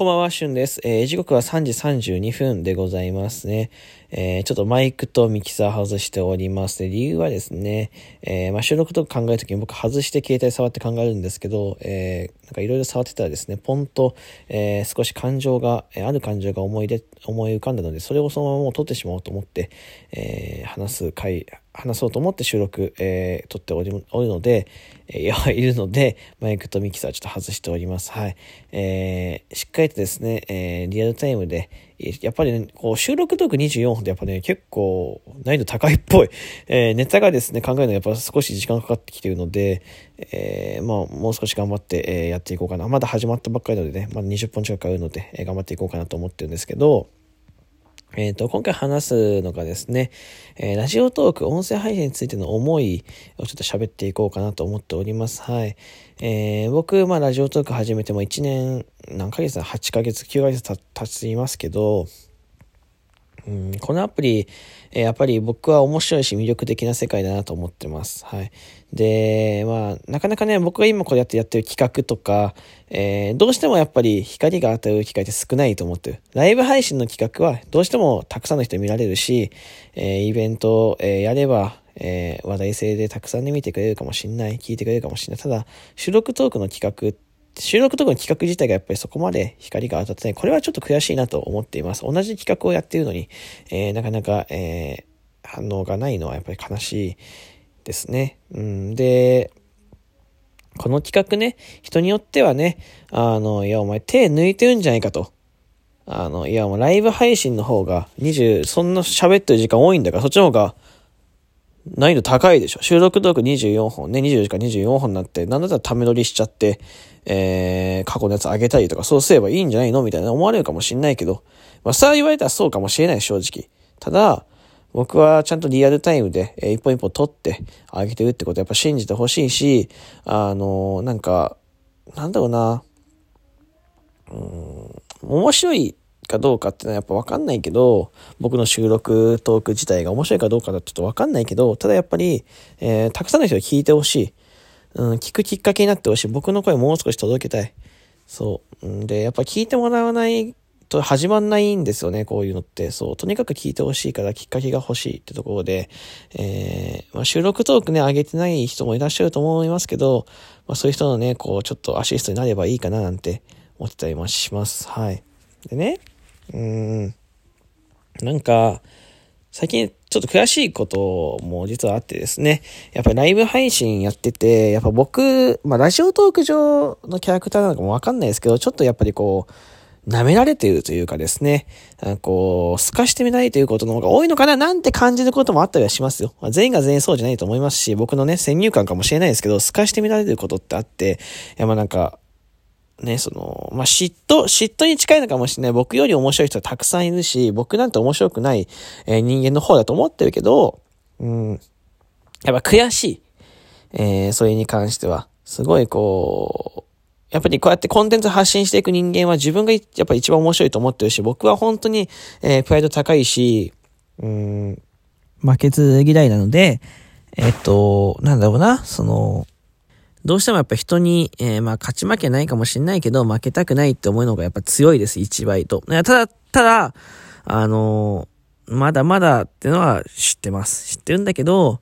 こんばんは、しゅんです。えー、時刻は3時32分でございますね。えー、ちょっとマイクとミキサー外しております。で理由はですね、えー、まあ、収録とか考えるときに僕外して携帯触って考えるんですけど、えなんかいろいろ触ってたらですね、ポンと、え少し感情が、えある感情が思い出、思い浮かんだので、それをそのままもう撮ってしまおうと思って、え話す回、話そうと思って収録、えー、撮っておりおるので、えー、いや、いるので、マイクとミキサーちょっと外しております。はい。えー、しっかりとですね、えー、リアルタイムで、やっぱりね、こう、収録トーク24分ってやっぱね、結構、難易度高いっぽい。えー、ネタがですね、考えるのやっぱ少し時間かかってきてるので、えー、まあ、もう少し頑張って、えー、やっていこうかな。まだ始まったばっかりなのでね、まだ20本近くあるので、えー、頑張っていこうかなと思ってるんですけど、えっ、ー、と、今回話すのがですね、えー、ラジオトーク、音声配信についての思いをちょっと喋っていこうかなと思っております。はい。えー、僕、まあ、ラジオトーク始めても1年、何ヶ月だ ?8 ヶ月、9ヶ月経ちますけど、うん、このアプリ、え、やっぱり僕は面白いし魅力的な世界だなと思ってます。はい。で、まあ、なかなかね、僕が今こうやってやってる企画とか、えー、どうしてもやっぱり光が当たる機会って少ないと思ってる。ライブ配信の企画はどうしてもたくさんの人見られるし、えー、イベント、え、やれば、え話題性でたくさんで見てくれるかもしんない、聞いてくれるかもしんない。ただ、収録トークの企画って、収録とかの企画自体がやっぱりそこまで光が当たってない。これはちょっと悔しいなと思っています。同じ企画をやっているのに、えー、なかなか、えー、反応がないのはやっぱり悲しいですね。うん、で、この企画ね、人によってはね、あの、いや、お前手抜いてるんじゃないかと。あの、いや、もうライブ配信の方が20、そんな喋ってる時間多いんだから、そっちの方が難易度高いでしょ。収録トーク24本ね、24時間24本になって、なんだったらため撮りしちゃって、えー、過去のやつ上げたりとか、そうすればいいんじゃないのみたいな思われるかもしんないけど、まあ、そう言われたらそうかもしれない、正直。ただ、僕はちゃんとリアルタイムで、えー、一本一本撮って上げてるってことやっぱ信じてほしいし、あのー、なんか、なんだろうな、うん、面白いかどうかってのはやっぱわかんないけど、僕の収録トーク自体が面白いかどうかだとちょっとわかんないけど、ただやっぱり、えー、たくさんの人が聞いてほしい。うん、聞くきっかけになってほしい。僕の声もう少し届けたい。そう。んで、やっぱ聞いてもらわないと始まんないんですよね、こういうのって。そう。とにかく聞いてほしいからきっかけが欲しいってところで、えー、まあ、収録トークね、上げてない人もいらっしゃると思いますけど、まあ、そういう人のね、こう、ちょっとアシストになればいいかななんて思ってたりもします。はい。でね、うん、なんか、最近ちょっと悔しいことも実はあってですね、やっぱりライブ配信やってて、やっぱ僕、まあラジオトーク上のキャラクターなのかもわかんないですけど、ちょっとやっぱりこう、舐められているというかですね、こう、透かしてみないということの方が多いのかななんて感じることもあったりはしますよ。まあ、全員が全員そうじゃないと思いますし、僕のね、先入観かもしれないですけど、透かしてみられることってあって、いやまあなんか、ね、その、まあ、嫉妬、嫉妬に近いのかもしれない。僕より面白い人はたくさんいるし、僕なんて面白くない、えー、人間の方だと思ってるけど、うん、やっぱ悔しい。えー、それに関しては。すごいこう、やっぱりこうやってコンテンツ発信していく人間は自分がやっぱ一番面白いと思ってるし、僕は本当に、えー、プライド高いし、うん、負けず嫌いなので、えっと、なんだろうな、その、どうしてもやっぱ人に、えー、まあ勝ち負けないかもしれないけど、負けたくないって思うのがやっぱ強いです、一倍と。ただ、ただ、あのー、まだまだってのは知ってます。知ってるんだけど、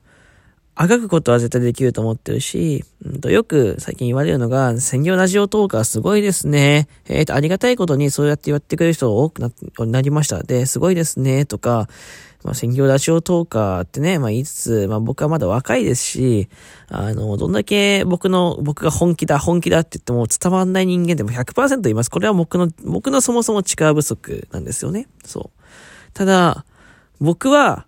あがくことは絶対できると思ってるし、うんとよく最近言われるのが、専業ラジオトーカーすごいですね。えっ、ー、と、ありがたいことにそうやって言ってくれる人が多くななりました。で、すごいですね、とか、まあ、専業ラジオトーカーってね、まあ言いつつ、まあ僕はまだ若いですし、あの、どんだけ僕の、僕が本気だ、本気だって言っても伝わんない人間でも100%います。これは僕の、僕のそもそも力不足なんですよね。そう。ただ、僕は、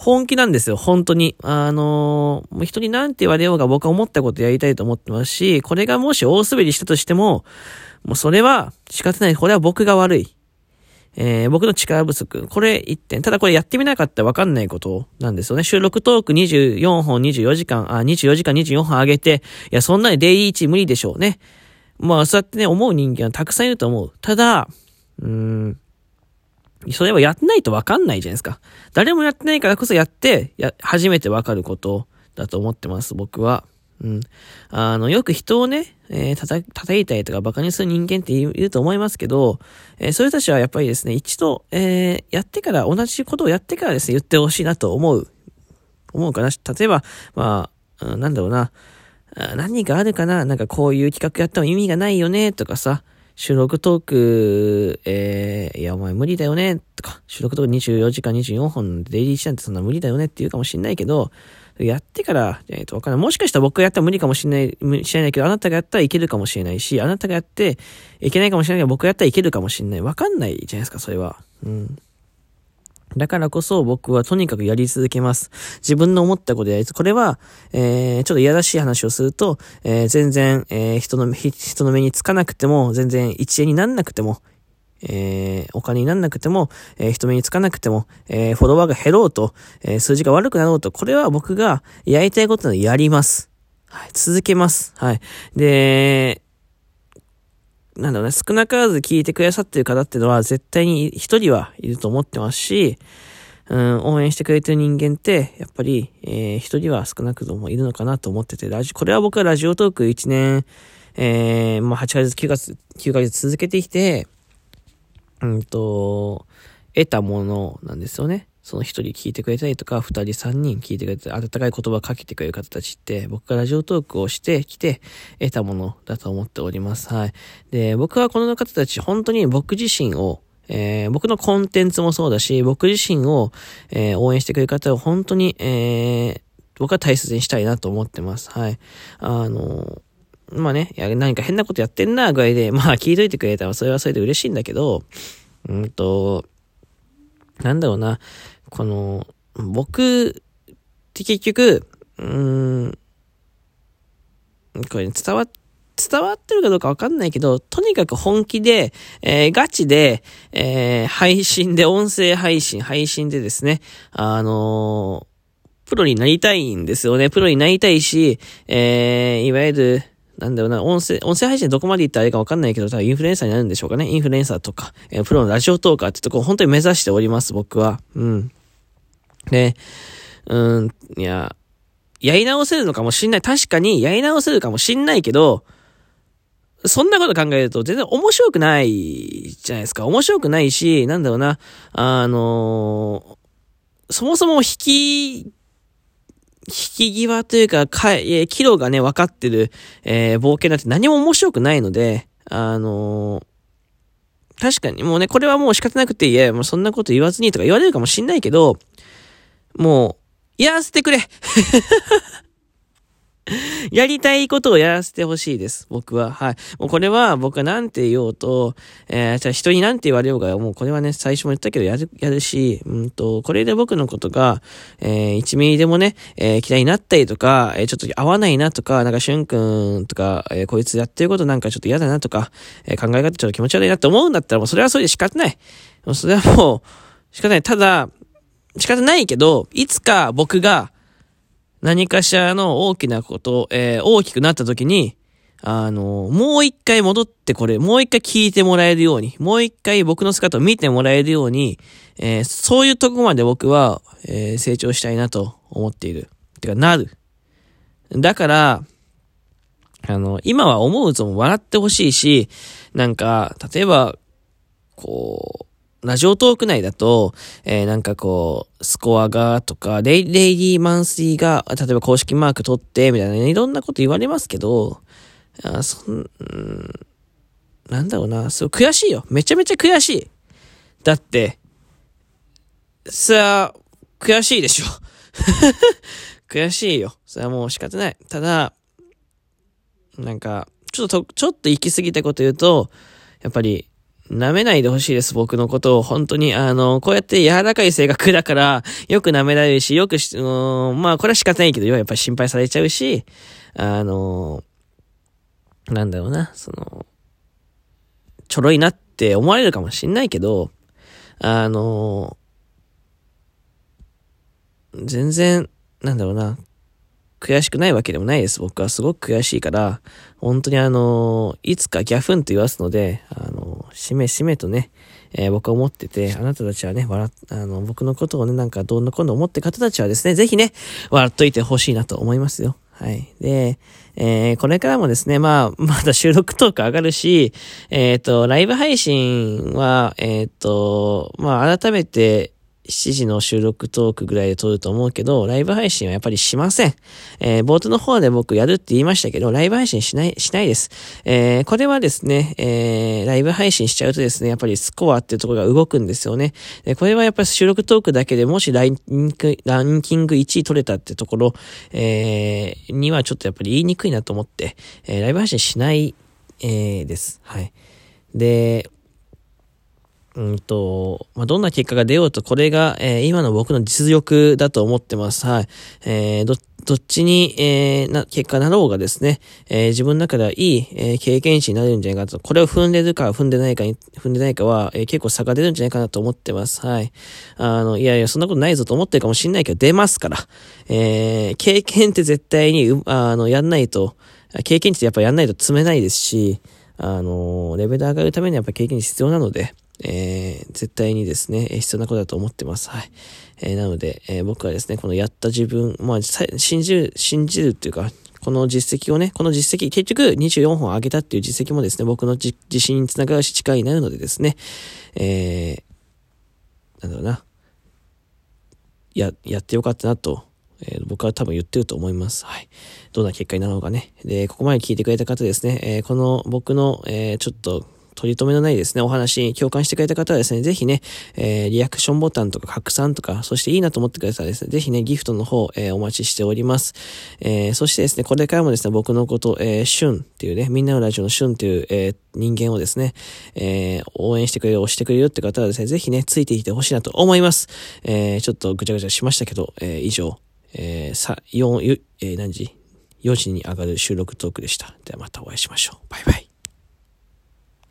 本気なんですよ、本当に。あのー、人に何て言われようが僕は思ったことやりたいと思ってますし、これがもし大滑りしたとしても、もうそれは仕方ない。これは僕が悪い。えー、僕の力不足。これ1点。ただこれやってみなかったらわかんないことなんですよね。収録トーク24本24時間、あ、24時間24本上げて、いや、そんなにデイリー1無理でしょうね。まあ、そうやってね、思う人間はたくさんいると思う。ただ、うーん、それはやってないとわかんないじゃないですか。誰もやってないからこそやって、や、初めてわかることだと思ってます、僕は。うん。あの、よく人をね、えー、叩、いたりとか馬鹿にする人間っていると思いますけど、えー、そういう人たちはやっぱりですね、一度、えー、やってから、同じことをやってからですね、言ってほしいなと思う、思うかな。例えば、まあ、うん、なんだろうな、何かあるかな？なんかこういう企画やっても意味がないよね？とかさ、収録トーク、えー、いや、お前無理だよね、とか、収録トーク24時間24本デイリーシなんてそんな無理だよね？って言うかもしんないけど、やってからじゃないとわからない。もしかしたら僕がやったら無理かもしれない、無理しないけど、あなたがやったらいけるかもしれないし、あなたがやっていけないかもしれないけど、僕がやったらいけるかもしれない。わかんないじゃないですか、それは。うん。だからこそ僕はとにかくやり続けます。自分の思ったことやりつ、これは、えー、ちょっといやらしい話をすると、えー、全然、えー、人の、人の目につかなくても、全然一円になんなくても、えー、お金になんなくても、えー、人目につかなくても、えー、フォロワーが減ろうと、えー、数字が悪くなろうと、これは僕がやりたいことなのでやります。はい、続けます。はい。で、なんだろうね、少なからず聞いてくださってる方っていうのは絶対に一人はいると思ってますし、うん、応援してくれてる人間って、やっぱり、えー、一人は少なくともいるのかなと思ってて、ラジ、これは僕はラジオトーク1年、えー、まあ、8ヶ月、9月、9ヶ月続けてきて、うんと、得たものなんですよね。その一人聞いてくれたりとか、二人三人聞いてくれて、温かい言葉をかけてくれる方たちって、僕がラジオトークをしてきて、得たものだと思っております。はい。で、僕はこの方たち、本当に僕自身を、えー、僕のコンテンツもそうだし、僕自身を、えー、応援してくれる方を本当に、えー、僕は大切にしたいなと思ってます。はい。あのまあね、いや、何か変なことやってんな、ぐらいで、まあ聞いといてくれたらそれはそれで嬉しいんだけど、うんと、なんだろうな、この、僕って結局、うーん、これ伝わ、伝わってるかどうかわかんないけど、とにかく本気で、えー、ガチで、えー、配信で、音声配信、配信でですね、あのー、プロになりたいんですよね。プロになりたいし、えー、いわゆる、なんだろうな、音声、音声配信どこまで行ったらいいかわかんないけど、多分インフルエンサーになるんでしょうかね。インフルエンサーとか、えー、プロのラジオトーカーってとこ本当に目指しております、僕は。うん。で、うん、いや、やり直せるのかもしんない。確かにやり直せるかもしんないけど、そんなこと考えると全然面白くないじゃないですか。面白くないし、なんだろうな、あのー、そもそも引き引き際というか、か、えー、キロがね、分かってる、えー、冒険なんて何も面白くないので、あのー、確かにもうね、これはもう仕方なくて、いや、もうそんなこと言わずにとか言われるかもしんないけど、もう、やらせてくれ。やりたいことをやらせてほしいです。僕は。はい。もうこれは僕は何て言おうと、えー、じゃあ人に何て言われようが、もうこれはね、最初も言ったけどやる、やるし、うんと、これで僕のことが、えー、1ミリでもね、えー、嫌いになったりとか、えー、ちょっと合わないなとか、なんかしゅんくんとか、えー、こいつやってることなんかちょっと嫌だなとか、えー、考え方ちょっと気持ち悪いなって思うんだったら、もうそれはそれで仕方ない。もうそれはもう、仕方ない。ただ、仕方ないけど、いつか僕が、何かしらの大きなこと、えー、大きくなった時に、あの、もう一回戻ってこれ、もう一回聞いてもらえるように、もう一回僕の姿を見てもらえるように、えー、そういうとこまで僕は、えー、成長したいなと思っている。てか、なる。だから、あの、今は思うぞも笑ってほしいし、なんか、例えば、こう、ラジオトーク内だと、えー、なんかこう、スコアがとか、レイレイディーマンスリーが、例えば公式マーク取って、みたいな、ね、いろんなこと言われますけど、あそん、ん、なんだろうな、そう、悔しいよ。めちゃめちゃ悔しい。だって、さあ、悔しいでしょ。悔しいよ。それはもう仕方ない。ただ、なんか、ちょっと、ちょっと行き過ぎたこと言うと、やっぱり、舐めないでほしいです、僕のことを。本当に、あの、こうやって柔らかい性格だから、よく舐められるし、よくし、うん、まあ、これは仕方ないけど、やっぱり心配されちゃうし、あの、なんだろうな、その、ちょろいなって思われるかもしんないけど、あの、全然、なんだろうな、悔しくないわけでもないです。僕はすごく悔しいから、本当にあの、いつかギャフンと言わすので、あの、しめしめとね、えー、僕は思ってて、あなたたちはね、笑あの、僕のことをね、なんかどんな今度思って方たちはですね、ぜひね、笑っといてほしいなと思いますよ。はい。で、えー、これからもですね、まあ、まだ収録トーク上がるし、えっ、ー、と、ライブ配信は、えっ、ー、と、まあ、改めて、7時の収録トークぐらいで撮ると思うけど、ライブ配信はやっぱりしません。えー、冒頭の方で僕やるって言いましたけど、ライブ配信しない、しないです。えー、これはですね、えー、ライブ配信しちゃうとですね、やっぱりスコアっていうところが動くんですよね。でこれはやっぱり収録トークだけでもしランク、ランキング1位取れたってところ、えー、にはちょっとやっぱり言いにくいなと思って、えー、ライブ配信しない、えー、です。はい。で、うんと、まあ、どんな結果が出ようと、これが、えー、今の僕の実力だと思ってます。はい。えー、ど、どっちに、えー、な、結果なろうがですね、えー、自分の中ではいい、えー、経験値になるんじゃないかと。これを踏んでるか踏んでないかに、踏んでないかは、えー、結構差が出るんじゃないかなと思ってます。はい。あの、いやいや、そんなことないぞと思ってるかもしんないけど、出ますから。えー、経験って絶対に、あの、やんないと、経験値ってやっぱやんないと積めないですし、あの、レベル上がるためにはやっぱ経験値必要なので、えー、絶対にですね、必要なことだと思ってます。はい。えー、なので、えー、僕はですね、このやった自分、まあ、信じる、信じるっていうか、この実績をね、この実績、結局24本上げたっていう実績もですね、僕の自信につながるし力になるのでですね、えー、なんだろうな、や、やってよかったなと、えー、僕は多分言ってると思います。はい。どんな結果になるのかね。で、ここまで聞いてくれた方ですね、えー、この僕の、えー、ちょっと、取り留めのないですね、お話に共感してくれた方はですね、ぜひね、えー、リアクションボタンとか拡散とか、そしていいなと思ってくれたらですね、ぜひね、ギフトの方、えー、お待ちしております。えー、そしてですね、これからもですね、僕のこと、えー、シュンっていうね、みんなのラジオのシュンっていう、えー、人間をですね、えー、応援してくれる、押してくれるって方はですね、ぜひね、ついてきてほしいなと思います。えー、ちょっとぐちゃぐちゃしましたけど、えー、以上、えー、さ、4、えー、何時 ?4 時に上がる収録トークでした。ではまたお会いしましょう。バイバイ。